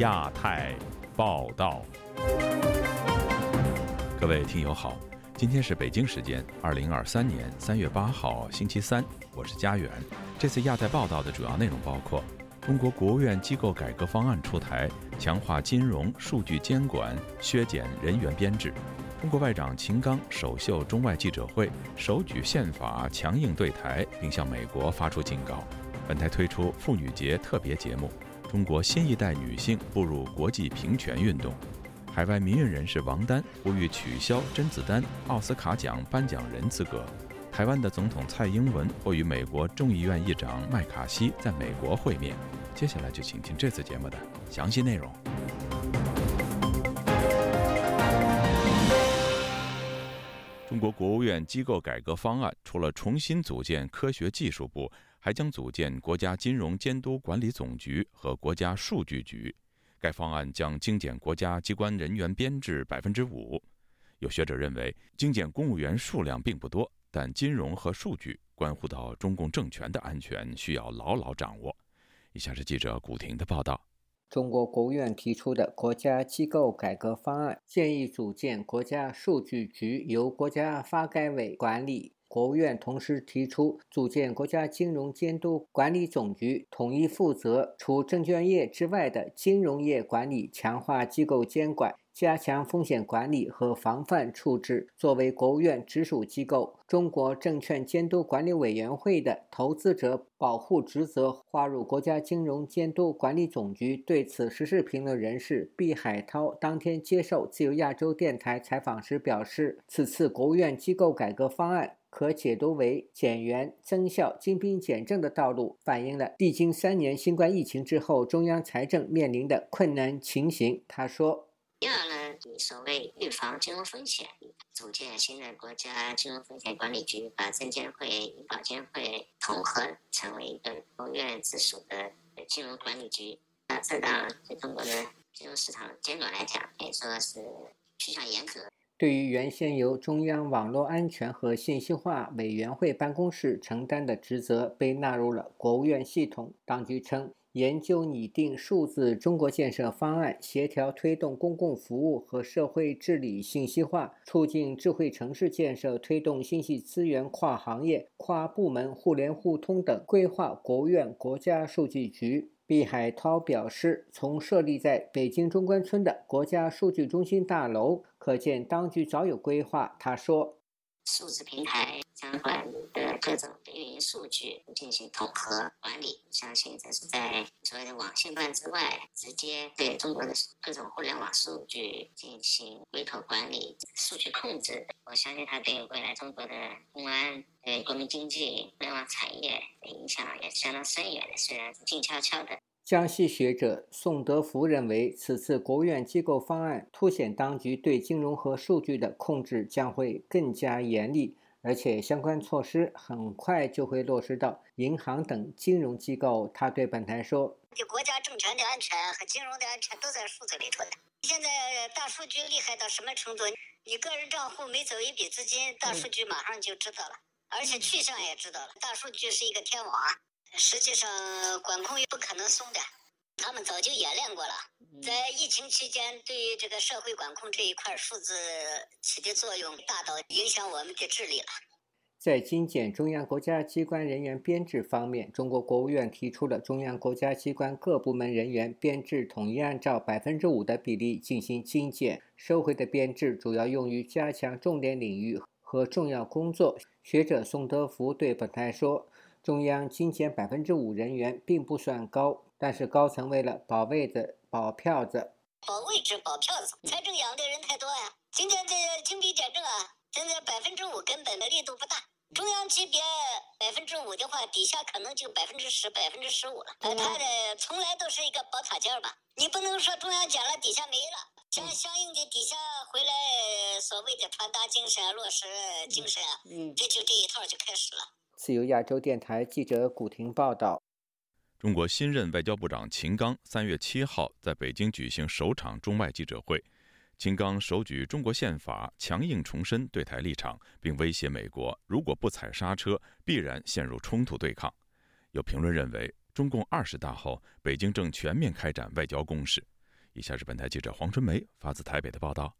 亚太报道。各位听友好，今天是北京时间二零二三年三月八号星期三，我是佳远。这次亚太报道的主要内容包括：中国国务院机构改革方案出台，强化金融数据监管，削减人员编制；中国外长秦刚首秀中外记者会，手举宪法强硬对台，并向美国发出警告。本台推出妇女节特别节目，中国新一代女性步入国际平权运动。海外民运人士王丹呼吁取消甄子丹奥斯卡奖颁奖人资格。台湾的总统蔡英文或与美国众议院议长麦卡锡在美国会面。接下来就请听这次节目的详细内容。中国国务院机构改革方案除了重新组建科学技术部，还将组建国家金融监督管理总局和国家数据局。该方案将精简国家机关人员编制百分之五。有学者认为，精简公务员数量并不多，但金融和数据关乎到中共政权的安全，需要牢牢掌握。以下是记者古婷的报道：中国国务院提出的国家机构改革方案建议组建国家数据局，由国家发改委管理。国务院同时提出组建国家金融监督管理总局，统一负责除证券业之外的金融业管理，强化机构监管，加强风险管理和防范处置。作为国务院直属机构，中国证券监督管理委员会的投资者保护职责划入国家金融监督管理总局。对此，时事评论人士毕海涛当天接受自由亚洲电台采访时表示，此次国务院机构改革方案。可解读为减员增效、精兵简政的道路，反映了历经三年新冠疫情之后，中央财政面临的困难情形。他说：“第二呢，所谓预防金融风险，组建新的国家金融风险管理局，把证监会、银保监会统合成为一个国务院直属的金融管理局。那这当然对中国的金融市场监管来讲，可以说是趋向严格。”对于原先由中央网络安全和信息化委员会办公室承担的职责被纳入了国务院系统，当局称，研究拟定数字中国建设方案，协调推动公共服务和社会治理信息化，促进智慧城市建设，推动信息资源跨行业、跨部门互联互通等，规划国务院国家数据局。毕海涛表示，从设立在北京中关村的国家数据中心大楼可见，当局早有规划。他说。数字平台相关的各种运营数据进行统合管理，相信这是在所谓的网信办之外，直接对中国的各种互联网数据进行归口管理、数据控制。我相信它对未来中国的公安、对国民经济、互联网产业的影响也是相当深远的，虽然是静悄悄的。江西学者宋德福认为，此次国务院机构方案凸显当局对金融和数据的控制将会更加严厉，而且相关措施很快就会落实到银行等金融机构。他对本台说：“你国家政权的安全和金融的安全都在数字里头的。现在大数据厉害到什么程度？你个人账户每走一笔资金，大数据马上就知道了，而且去向也知道了。大数据是一个天网。”实际上，管控也不可能松的，他们早就演练过了。在疫情期间，对于这个社会管控这一块，数字起的作用大到影响我们的智力了。在精简中央国家机关人员编制方面，中国国务院提出了中央国家机关各部门人员编制统一按照百分之五的比例进行精简，收回的编制主要用于加强重点领域和重要工作。学者宋德福对本台说。中央精简百分之五人员并不算高，但是高层为了保位子、保票子、保位置、保票子，财政养的人太多呀。今天这精兵简政啊，现在百分之五根本的力度不大。中央级别百分之五的话，底下可能就百分之十、百分之十五了。呃，他的从来都是一个宝塔尖儿吧？你不能说中央减了，底下没了，相相应的底下回来所谓的传达精神、落实精神啊，嗯，这就这一套就开始了。自由亚洲电台记者古婷报道：中国新任外交部长秦刚三月七号在北京举行首场中外记者会。秦刚手举中国宪法，强硬重申对台立场，并威胁美国，如果不踩刹车，必然陷入冲突对抗。有评论认为，中共二十大后，北京正全面开展外交攻势。以下是本台记者黄春梅发自台北的报道。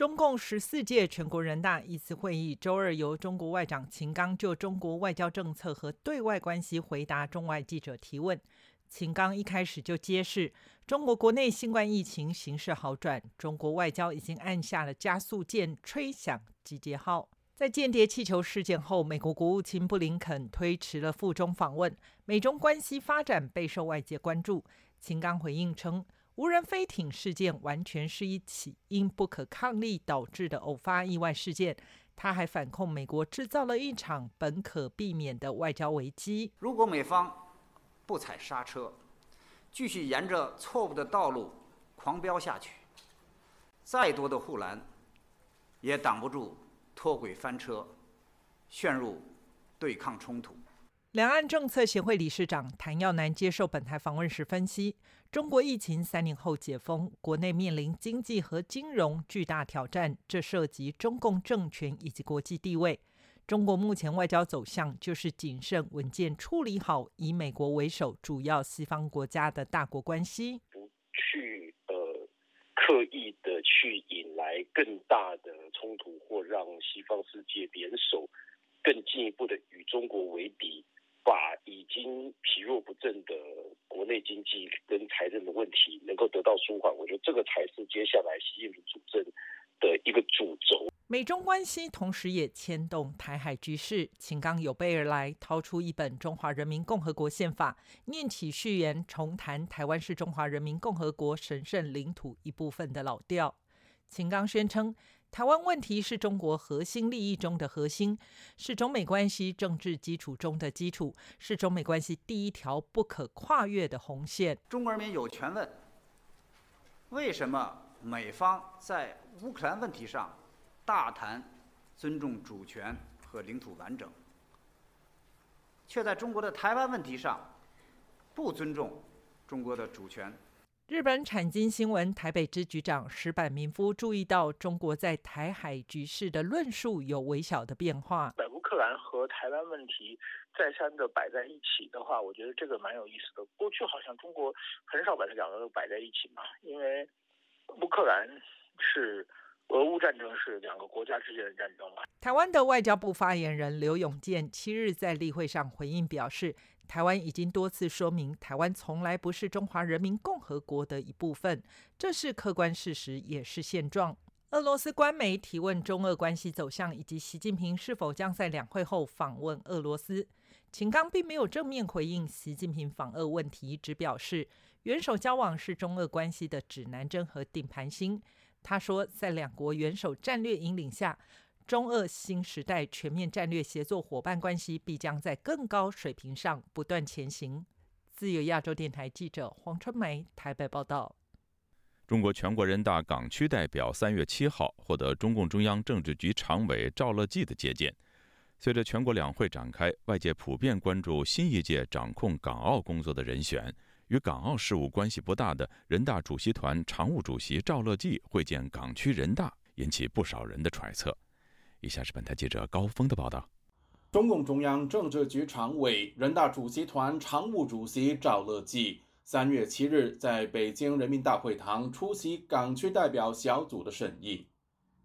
中共十四届全国人大一次会议周二由中国外长秦刚就中国外交政策和对外关系回答中外记者提问。秦刚一开始就揭示，中国国内新冠疫情形势好转，中国外交已经按下了加速键，吹响集结号。在间谍气球事件后，美国国务卿布林肯推迟了赴中访问，美中关系发展备受外界关注。秦刚回应称，无人飞艇事件完全是一起因不可抗力导致的偶发意外事件。他还反控美国制造了一场本可避免的外交危机。如果美方不踩刹车，继续沿着错误的道路狂飙下去，再多的护栏也挡不住脱轨翻车，陷入对抗冲突。两岸政策协会理事长谭耀南接受本台访问时分析：中国疫情三年后解封，国内面临经济和金融巨大挑战，这涉及中共政权以及国际地位。中国目前外交走向就是谨慎稳健处理好以美国为首主要西方国家的大国关系，不去呃刻意的去引来更大的冲突，或让西方世界联手更进一步的与中国为敌，把已经疲弱不振的国内经济跟财政的问题能够得到舒缓。我觉得这个才是接下来习近平主政的一个主轴。美中关系同时也牵动台海局势。秦刚有备而来，掏出一本《中华人民共和国宪法》，念起序言，重谈台湾是中华人民共和国神圣领土一部分的老调。秦刚宣称，台湾问题是中国核心利益中的核心，是中美关系政治基础中的基础，是中美关系第一条不可跨越的红线。中国人民有权问：为什么美方在乌克兰问题上？大谈尊重主权和领土完整，却在中国的台湾问题上不尊重中国的主权。日本产经新闻台北支局长石坂民夫注意到，中国在台海局势的论述有微小的变化。乌克兰和台湾问题再三的摆在一起的话，我觉得这个蛮有意思的。过去好像中国很少把这两个都摆在一起嘛，因为乌克兰是。俄乌战争是两个国家之间的战争嘛？台湾的外交部发言人刘永健七日在例会上回应表示，台湾已经多次说明，台湾从来不是中华人民共和国的一部分，这是客观事实，也是现状。俄罗斯官媒提问中俄关系走向以及习近平是否将在两会后访问俄罗斯，秦刚并没有正面回应习近平访俄问题，只表示元首交往是中俄关系的指南针和顶盘星。他说，在两国元首战略引领下，中俄新时代全面战略协作伙伴关系必将在更高水平上不断前行。自由亚洲电台记者黄春梅台北报道。中国全国人大港区代表三月七号获得中共中央政治局常委赵乐际的接见。随着全国两会展开，外界普遍关注新一届掌控港澳工作的人选。与港澳事务关系不大的人大主席团常务主席赵乐际会见港区人大，引起不少人的揣测。以下是本台记者高峰的报道：中共中央政治局常委、人大主席团常务主席赵乐际三月七日在北京人民大会堂出席港区代表小组的审议。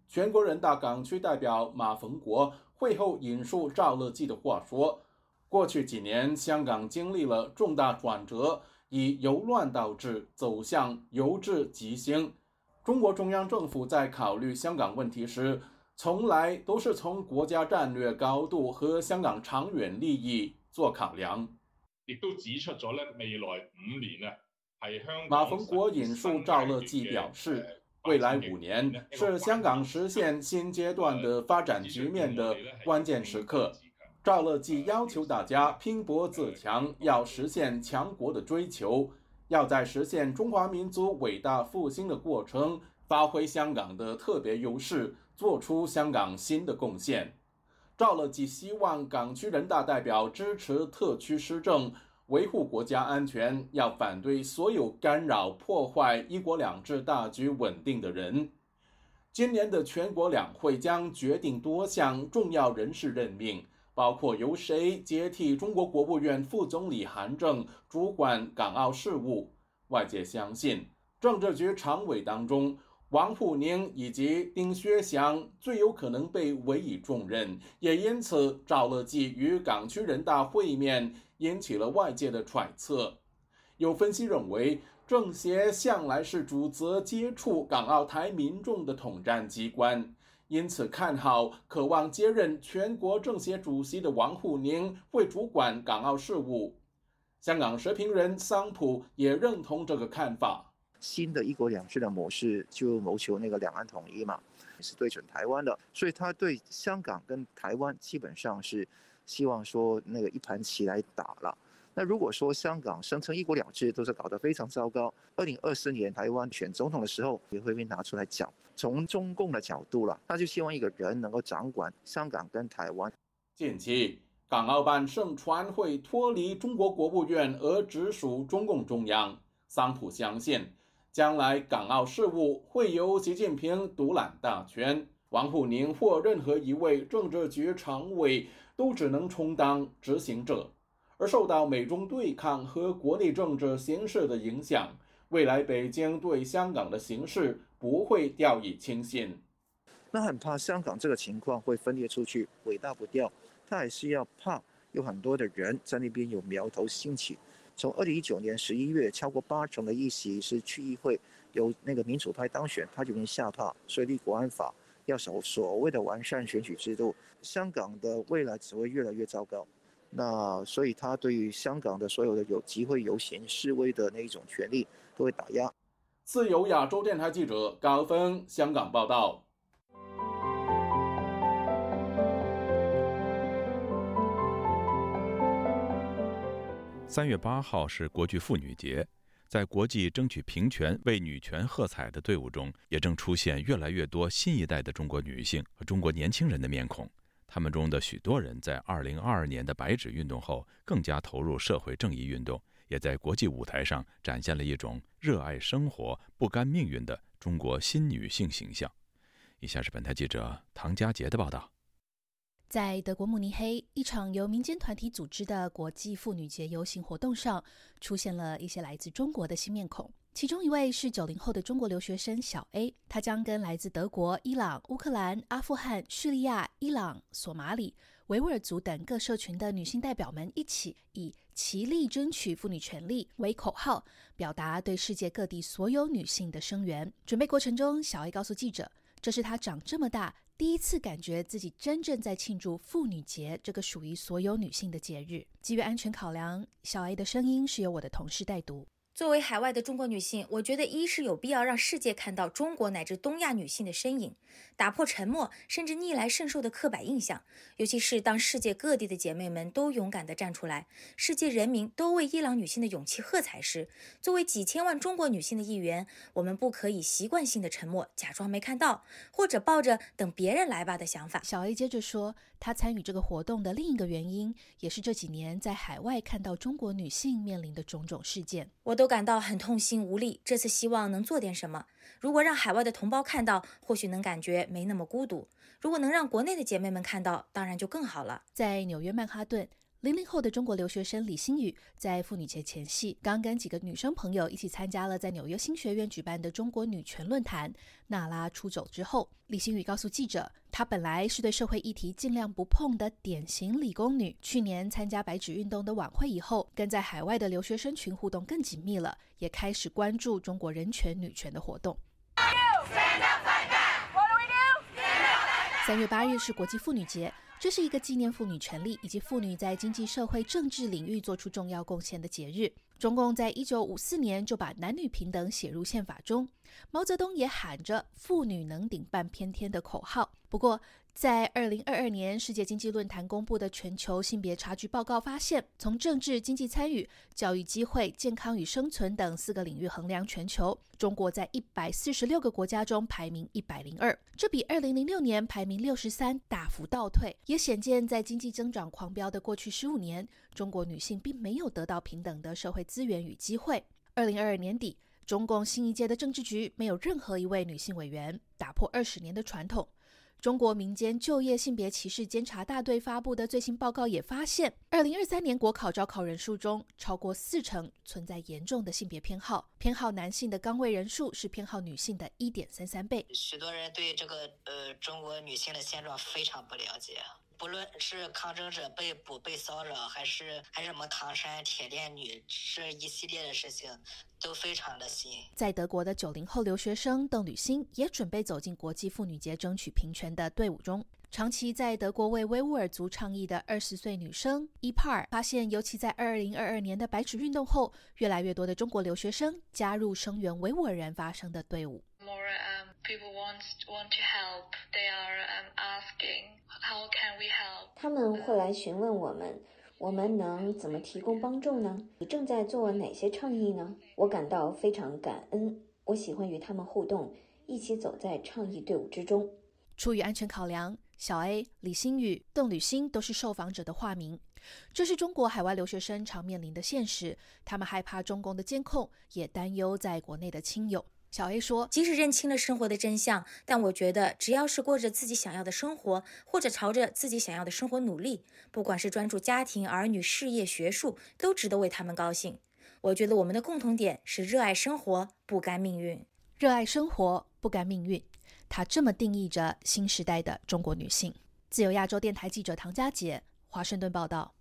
全国人大港区代表马逢国会后引述赵乐际的话说：“过去几年，香港经历了重大转折。”以由乱到治走向由治及兴。中国中央政府在考虑香港问题时，从来都是从国家战略高度和香港长远利益做考量。亦都指出咗咧，未来五年啊，系香马逢国引述赵乐际表示，未来五年是香港实现新阶段的发展局面的关键时刻。赵乐际要求大家拼搏自强，要实现强国的追求，要在实现中华民族伟大复兴的过程，发挥香港的特别优势，做出香港新的贡献。赵乐际希望港区人大代表支持特区施政，维护国家安全，要反对所有干扰破坏“一国两制”大局稳定的人。今年的全国两会将决定多项重要人事任命。包括由谁接替中国国务院副总理韩正主管港澳事务？外界相信，政治局常委当中，王沪宁以及丁薛祥最有可能被委以重任，也因此赵乐际与港区人大会面引起了外界的揣测。有分析认为，政协向来是主责接触港澳台民众的统战机关，因此看好渴望接任全国政协主席的王沪宁会主管港澳事务。香港时评人桑普也认同这个看法。新的一国两制的模式就谋求那个两岸统一嘛，是对准台湾的，所以他对香港跟台湾基本上是希望说那个一盘棋来打了。那如果说香港声称一国两制都是搞得非常糟糕，二零二四年台湾选总统的时候也会被拿出来讲。从中共的角度了，他就希望一个人能够掌管香港跟台湾。近期。港澳办盛传会脱离中国国务院而直属中共中央。桑普相信，将来港澳事务会由习近平独揽大权，王沪宁或任何一位政治局常委都只能充当执行者。而受到美中对抗和国内政治形势的影响，未来北京对香港的形势不会掉以轻心。那很怕香港这个情况会分裂出去，尾大不掉。他还是要怕有很多的人在那边有苗头兴起。从二零一九年十一月，超过八成的议席是区议会由那个民主派当选，他就已经吓怕，所以立国安法要守所谓的完善选举制度，香港的未来只会越来越糟糕。那所以他对于香港的所有的有集会游行示威的那一种权利都会打压。自由亚洲电台记者高峰香港报道。三月八号是国际妇女节，在国际争取平权、为女权喝彩的队伍中，也正出现越来越多新一代的中国女性和中国年轻人的面孔。他们中的许多人在二零二二年的白纸运动后，更加投入社会正义运动，也在国际舞台上展现了一种热爱生活、不甘命运的中国新女性形象。以下是本台记者唐佳杰的报道。在德国慕尼黑，一场由民间团体组织的国际妇女节游行活动上，出现了一些来自中国的新面孔。其中一位是九零后的中国留学生小 A，她将跟来自德国、伊朗、乌克兰、阿富汗、叙利亚、伊朗、索马里、维吾尔族等各社群的女性代表们一起，以“齐力争取妇女权利”为口号，表达对世界各地所有女性的声援。准备过程中，小 A 告诉记者：“这是她长这么大。”第一次感觉自己真正在庆祝妇女节这个属于所有女性的节日。基于安全考量，小 A 的声音是由我的同事代读。作为海外的中国女性，我觉得一是有必要让世界看到中国乃至东亚女性的身影，打破沉默甚至逆来顺受的刻板印象。尤其是当世界各地的姐妹们都勇敢地站出来，世界人民都为伊朗女性的勇气喝彩时，作为几千万中国女性的一员，我们不可以习惯性的沉默，假装没看到，或者抱着等别人来吧的想法。小 A 接着说。她参与这个活动的另一个原因，也是这几年在海外看到中国女性面临的种种事件，我都感到很痛心无力。这次希望能做点什么。如果让海外的同胞看到，或许能感觉没那么孤独；如果能让国内的姐妹们看到，当然就更好了。在纽约曼哈顿。零零后的中国留学生李新宇在妇女节前夕，刚跟几个女生朋友一起参加了在纽约新学院举办的中国女权论坛。娜拉出走之后，李新宇告诉记者，她本来是对社会议题尽量不碰的典型理工女。去年参加白纸运动的晚会以后，跟在海外的留学生群互动更紧密了，也开始关注中国人权女权的活动。三月八日是国际妇女节。这是一个纪念妇女权利以及妇女在经济社会政治领域做出重要贡献的节日。中共在一九五四年就把男女平等写入宪法中，毛泽东也喊着“妇女能顶半边天”的口号。不过，在二零二二年世界经济论坛公布的全球性别差距报告发现，从政治、经济参与、教育机会、健康与生存等四个领域衡量全球，中国在一百四十六个国家中排名一百零二，这比二零零六年排名六十三大幅倒退，也显见在经济增长狂飙的过去十五年，中国女性并没有得到平等的社会资源与机会。二零二二年底，中共新一届的政治局没有任何一位女性委员，打破二十年的传统。中国民间就业性别歧视监察大队发布的最新报告也发现，二零二三年国考招考人数中，超过四成存在严重的性别偏好，偏好男性的岗位人数是偏好女性的一点三三倍。许多人对这个呃中国女性的现状非常不了解。不论是抗争者被捕、被骚扰，还是还是什么唐山铁链女这一系列的事情，都非常的新。在德国的九零后留学生邓吕欣也准备走进国际妇女节争取平权的队伍中。长期在德国为维吾尔族倡议的二十岁女生伊帕尔发现，尤其在二零二二年的白纸运动后，越来越多的中国留学生加入声援维吾尔人发声的队伍。他们会来询问我们，我们能怎么提供帮助呢？你正在做哪些倡议呢？我感到非常感恩，我喜欢与他们互动，一起走在倡议队伍之中。出于安全考量，小 A、李星宇、邓吕欣都是受访者的化名。这是中国海外留学生常面临的现实，他们害怕中共的监控，也担忧在国内的亲友。小 A 说：“即使认清了生活的真相，但我觉得只要是过着自己想要的生活，或者朝着自己想要的生活努力，不管是专注家庭、儿女、事业、学术，都值得为他们高兴。我觉得我们的共同点是热爱生活，不甘命运。热爱生活，不甘命运。他这么定义着新时代的中国女性。”自由亚洲电台记者唐佳杰，华盛顿报道。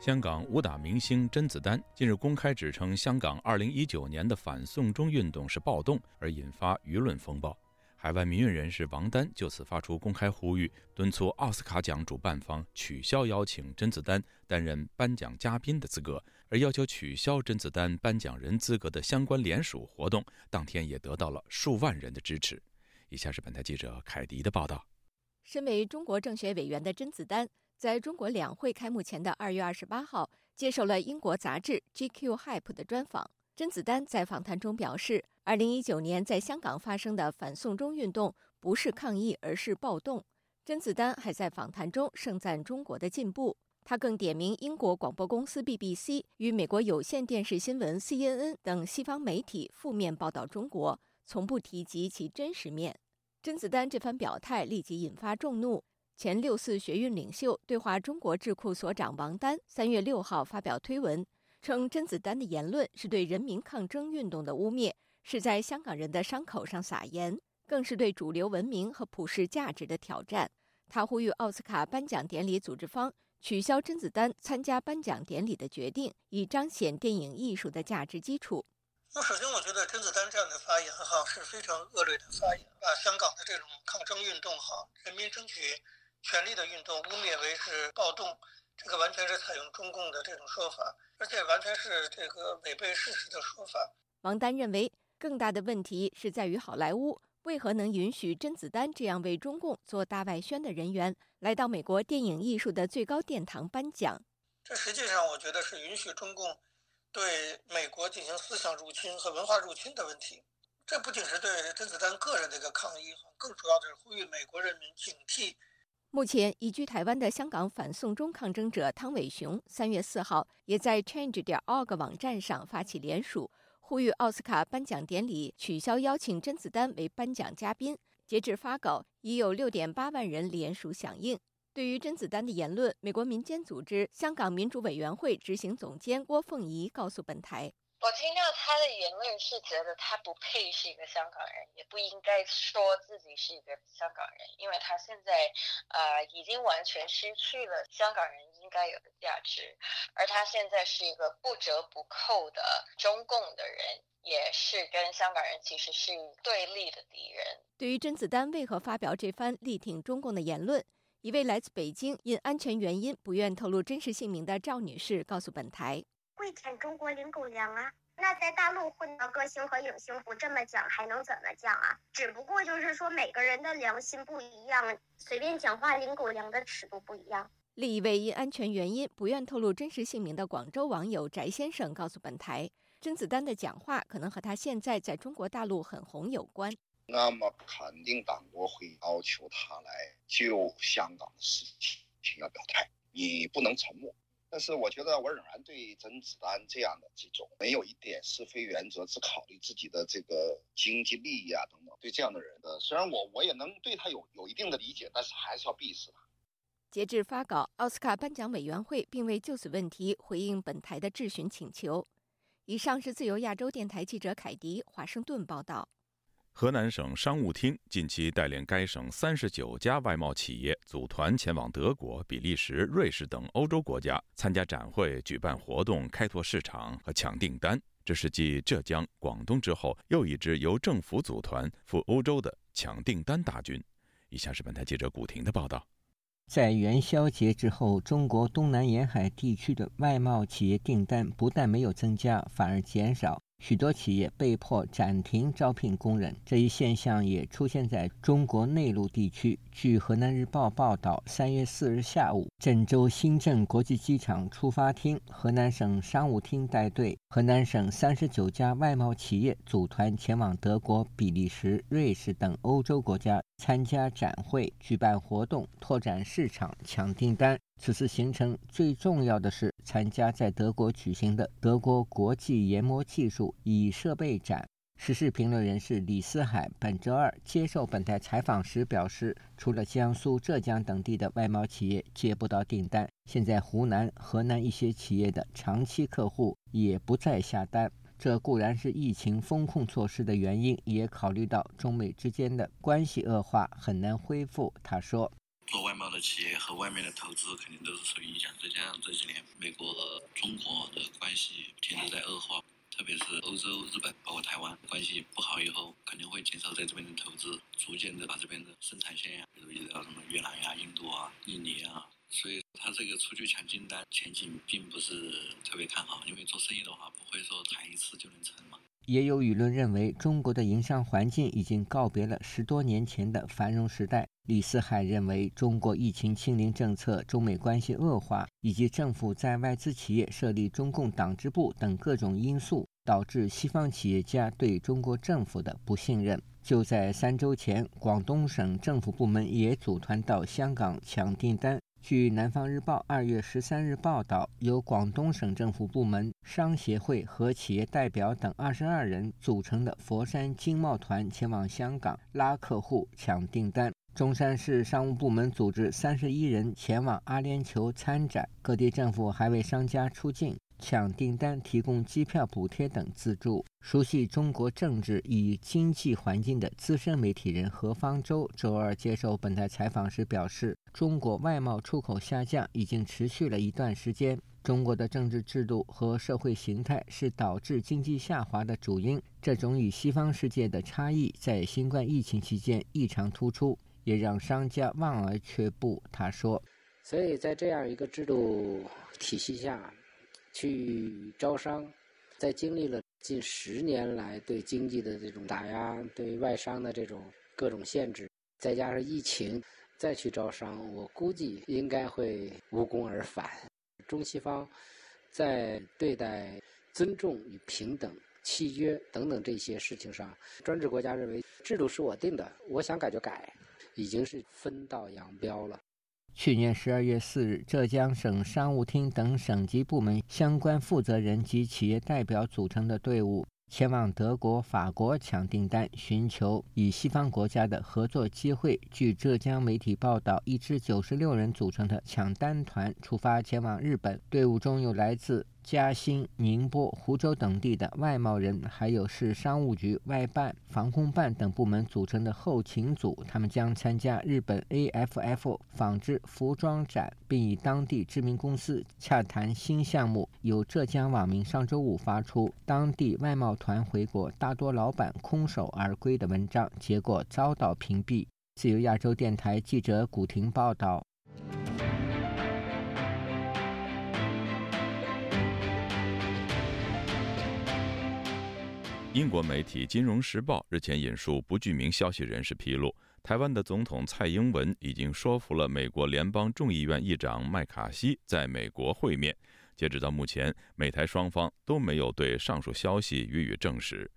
香港武打明星甄子丹近日公开指称，香港2019年的反送中运动是暴动，而引发舆论风暴。海外民运人士王丹就此发出公开呼吁，敦促奥斯卡奖主办方取消邀请甄子丹担任颁奖嘉宾的资格，而要求取消甄子丹颁奖人资格的相关联署活动，当天也得到了数万人的支持。以下是本台记者凯迪的报道。身为中国政协委员的甄子丹。在中国两会开幕前的二月二十八号，接受了英国杂志《GQ Hype》的专访。甄子丹在访谈中表示，二零一九年在香港发生的反送中运动不是抗议，而是暴动。甄子丹还在访谈中盛赞中国的进步，他更点名英国广播公司 BBC 与美国有线电视新闻 CNN 等西方媒体负面报道中国，从不提及其真实面。甄子丹这番表态立即引发众怒。前六四学运领袖、对华中国智库所长王丹三月六号发表推文，称甄子丹的言论是对人民抗争运动的污蔑，是在香港人的伤口上撒盐，更是对主流文明和普世价值的挑战。他呼吁奥斯卡颁奖典礼组织方取消甄子丹参加颁奖典礼的决定，以彰显电影艺术的价值基础。那首先，我觉得甄子丹这样的发言哈是非常恶劣的发言，把香港的这种抗争运动哈，人民争取。权力的运动污蔑为是暴动，这个完全是采用中共的这种说法，而且完全是这个违背事实的说法。王丹认为，更大的问题是在于好莱坞为何能允许甄子丹这样为中共做大外宣的人员来到美国电影艺术的最高殿堂颁奖？这实际上我觉得是允许中共对美国进行思想入侵和文化入侵的问题。这不仅是对甄子丹个人的一个抗议，更主要的是呼吁美国人民警惕。目前移居台湾的香港反送中抗争者汤伟雄，三月四号也在 Change 点 org 网站上发起联署，呼吁奥斯卡颁奖典礼取消邀请甄子丹为颁奖嘉宾。截至发稿，已有六点八万人联署响应。对于甄子丹的言论，美国民间组织香港民主委员会执行总监郭凤仪告诉本台。我听到他的言论是觉得他不配是一个香港人，也不应该说自己是一个香港人，因为他现在，呃，已经完全失去了香港人应该有的价值，而他现在是一个不折不扣的中共的人，也是跟香港人其实是对立的敌人。对于甄子丹为何发表这番力挺中共的言论，一位来自北京因安全原因不愿透露真实姓名的赵女士告诉本台。会舔中国领狗粮啊？那在大陆混到歌星和影星不这么讲，还能怎么讲啊？只不过就是说每个人的良心不一样，随便讲话领狗粮的尺度不一样。另一位因安全原因不愿透露真实姓名的广州网友翟先生告诉本台，甄子丹的讲话可能和他现在在中国大陆很红有关。那么肯定党国会要求他来就香港的事情要表态，你不能沉默。但是我觉得我仍然对甄子丹这样的这种没有一点是非原则，只考虑自己的这个经济利益啊等等，对这样的人的，虽然我我也能对他有有一定的理解，但是还是要鄙视他。截至发稿，奥斯卡颁奖委员会并未就此问题回应本台的质询请求。以上是自由亚洲电台记者凯迪华盛顿报道。河南省商务厅近期带领该省三十九家外贸企业组团前往德国、比利时、瑞士等欧洲国家参加展会、举办活动、开拓市场和抢订单。这是继浙江、广东之后又一支由政府组团赴欧洲的抢订单大军。以下是本台记者古婷的报道。在元宵节之后，中国东南沿海地区的外贸企业订单不但没有增加，反而减少。许多企业被迫暂停招聘工人，这一现象也出现在中国内陆地区。据河南日报报道，三月四日下午，郑州新郑国际机场出发厅，河南省商务厅带队，河南省三十九家外贸企业组团前往德国、比利时、瑞士等欧洲国家参加展会、举办活动、拓展市场、抢订单。此次行程最重要的是参加在德国举行的德国国际研磨技术与设备展。时事评论人士李思海本周二接受本台采访时表示，除了江苏、浙江等地的外贸企业接不到订单，现在湖南、河南一些企业的长期客户也不再下单。这固然是疫情风控措施的原因，也考虑到中美之间的关系恶化，很难恢复。他说。做外贸的企业和外面的投资肯定都是受影响，再加上这几年美国和中国的关系一直在恶化，特别是欧洲、日本包括台湾关系不好以后，肯定会减少在这边的投资，逐渐的把这边的生产线呀，比如移到什么越南呀、印度啊、印尼啊，所以他这个出去抢订单前景并不是特别看好，因为做生意的话不会说谈一次就能成嘛。也有舆论认为，中国的营商环境已经告别了十多年前的繁荣时代。李思海认为，中国疫情清零政策、中美关系恶化，以及政府在外资企业设立中共党支部等各种因素，导致西方企业家对中国政府的不信任。就在三周前，广东省政府部门也组团到香港抢订单。据《南方日报》二月十三日报道，由广东省政府部门、商协会和企业代表等二十二人组成的佛山经贸团前往香港拉客户、抢订单。中山市商务部门组织三十一人前往阿联酋参展。各地政府还为商家出境。抢订单、提供机票补贴等资助。熟悉中国政治与经济环境的资深媒体人何方舟周二接受本台采访时表示：“中国外贸出口下降已经持续了一段时间。中国的政治制度和社会形态是导致经济下滑的主因。这种与西方世界的差异在新冠疫情期间异常突出，也让商家望而却步。”他说：“所以在这样一个制度体系下。”去招商，在经历了近十年来对经济的这种打压、对外商的这种各种限制，再加上疫情，再去招商，我估计应该会无功而返。中西方在对待尊重与平等、契约等等这些事情上，专制国家认为制度是我定的，我想改就改，已经是分道扬镳了。去年十二月四日，浙江省商务厅等省级部门相关负责人及企业代表组成的队伍前往德国、法国抢订单，寻求与西方国家的合作机会。据浙江媒体报道，一支九十六人组成的抢单团出发前往日本，队伍中有来自。嘉兴、宁波、湖州等地的外贸人，还有市商务局外办、防空办等部门组成的后勤组，他们将参加日本 AFF 纺织服装展，并与当地知名公司洽谈新项目。有浙江网民上周五发出“当地外贸团回国，大多老板空手而归”的文章，结果遭到屏蔽。自由亚洲电台记者古婷报道。英国媒体《金融时报》日前引述不具名消息人士披露，台湾的总统蔡英文已经说服了美国联邦众议院议长麦卡锡在美国会面。截止到目前，美台双方都没有对上述消息予以证实。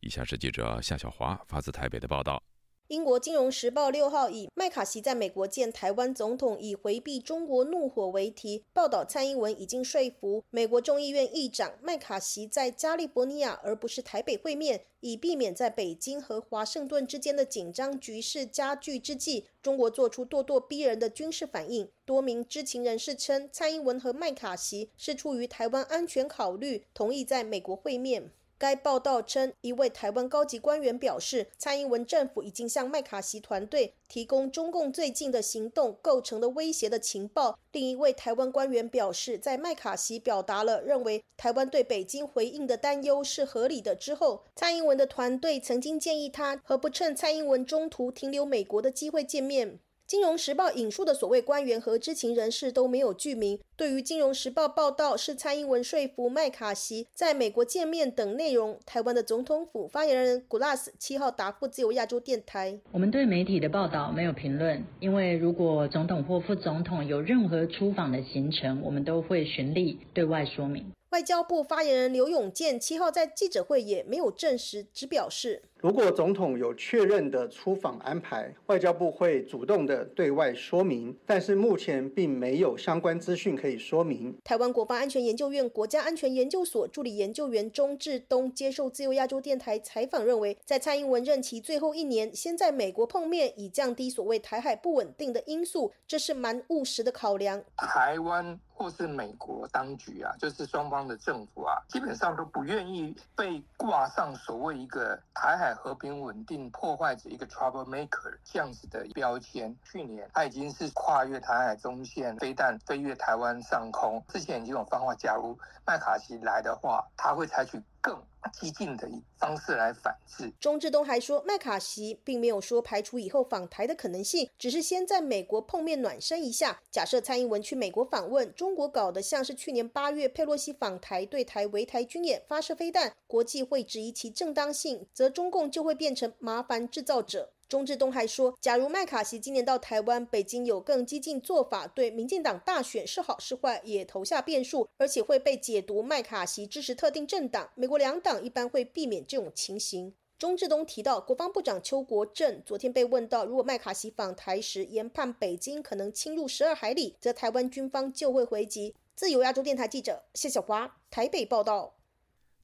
以下是记者夏小华发自台北的报道。英国《金融时报》六号以“麦卡锡在美国见台湾总统，以回避中国怒火”为题，报道蔡英文已经说服美国众议院议长麦卡锡在加利福尼亚而不是台北会面，以避免在北京和华盛顿之间的紧张局势加剧之际，中国做出咄咄逼人的军事反应。多名知情人士称，蔡英文和麦卡锡是出于台湾安全考虑，同意在美国会面。该报道称，一位台湾高级官员表示，蔡英文政府已经向麦卡锡团队提供中共最近的行动构成的威胁的情报。另一位台湾官员表示，在麦卡锡表达了认为台湾对北京回应的担忧是合理的之后，蔡英文的团队曾经建议他和不趁蔡英文中途停留美国的机会见面。金融时报引述的所谓官员和知情人士都没有具名。对于金融时报报道是蔡英文说服麦卡锡在美国见面等内容，台湾的总统府发言人古拉斯七号答复自由亚洲电台：“我们对媒体的报道没有评论，因为如果总统或副总统有任何出访的行程，我们都会循例对外说明。”外交部发言人刘永健七号在记者会也没有证实，只表示，如果总统有确认的出访安排，外交部会主动的对外说明，但是目前并没有相关资讯可以说明。台湾国防安全研究院国家安全研究所助理研究员钟志东接受自由亚洲电台采访认为，在蔡英文任期最后一年，先在美国碰面，以降低所谓台海不稳定的因素，这是蛮务实的考量。台湾。或是美国当局啊，就是双方的政府啊，基本上都不愿意被挂上所谓一个台海和平稳定破坏者一个 trouble maker 这样子的标签。去年他已经是跨越台海中线，飞弹飞越台湾上空，之前已经有方法，假如麦卡锡来的话，他会采取。更激进的方式来反制。钟志东还说，麦卡锡并没有说排除以后访台的可能性，只是先在美国碰面暖身一下。假设蔡英文去美国访问，中国搞得像是去年八月佩洛西访台对台围台军演发射飞弹，国际会质疑其正当性，则中共就会变成麻烦制造者。钟志东还说，假如麦卡锡今年到台湾，北京有更激进做法，对民进党大选是好是坏，也投下变数，而且会被解读麦卡锡支持特定政党。美国两党一般会避免这种情形。钟志东提到，国防部长邱国正昨天被问到，如果麦卡锡访台时研判北京可能侵入十二海里，则台湾军方就会回击。自由亚洲电台记者谢小华台北报道。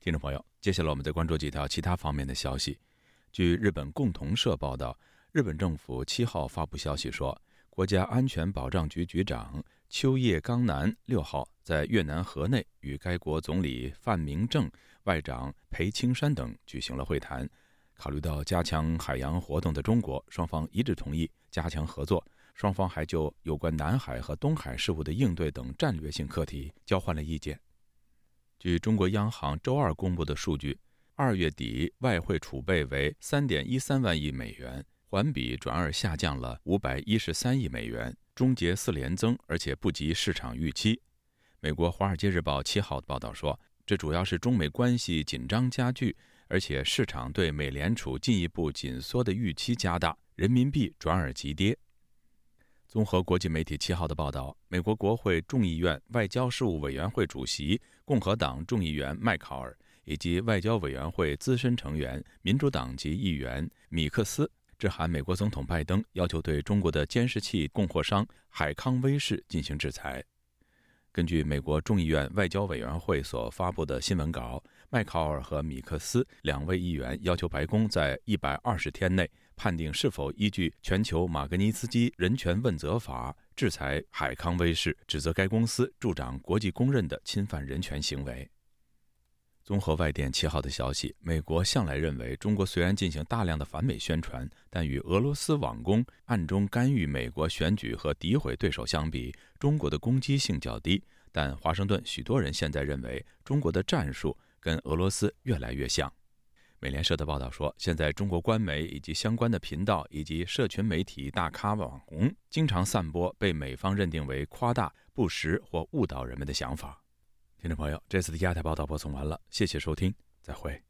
听众朋友，接下来我们再关注几条其他方面的消息。据日本共同社报道，日本政府七号发布消息说，国家安全保障局局长秋叶刚男六号在越南河内与该国总理范明正、外长裴青山等举行了会谈。考虑到加强海洋活动的中国，双方一致同意加强合作。双方还就有关南海和东海事务的应对等战略性课题交换了意见。据中国央行周二公布的数据。二月底外汇储备为三点一三万亿美元，环比转而下降了五百一十三亿美元，终结四连增，而且不及市场预期。美国《华尔街日报》七号报道说，这主要是中美关系紧张加剧，而且市场对美联储进一步紧缩的预期加大，人民币转而急跌。综合国际媒体七号的报道，美国国会众议院外交事务委员会主席共和党众议员麦考尔。以及外交委员会资深成员、民主党籍议员米克斯致函美国总统拜登，要求对中国的监视器供货商海康威视进行制裁。根据美国众议院外交委员会所发布的新闻稿，麦考尔和米克斯两位议员要求白宫在一百二十天内判定是否依据全球马格尼斯基人权问责法制裁海康威视，指责该公司助长国际公认的侵犯人权行为。综合外电七号的消息，美国向来认为，中国虽然进行大量的反美宣传，但与俄罗斯网攻、暗中干预美国选举和诋毁对手相比，中国的攻击性较低。但华盛顿许多人现在认为，中国的战术跟俄罗斯越来越像。美联社的报道说，现在中国官媒以及相关的频道以及社群媒体大咖网红，经常散播被美方认定为夸大、不实或误导人们的想法。听众朋友，这次的亚太报道播送完了，谢谢收听，再会。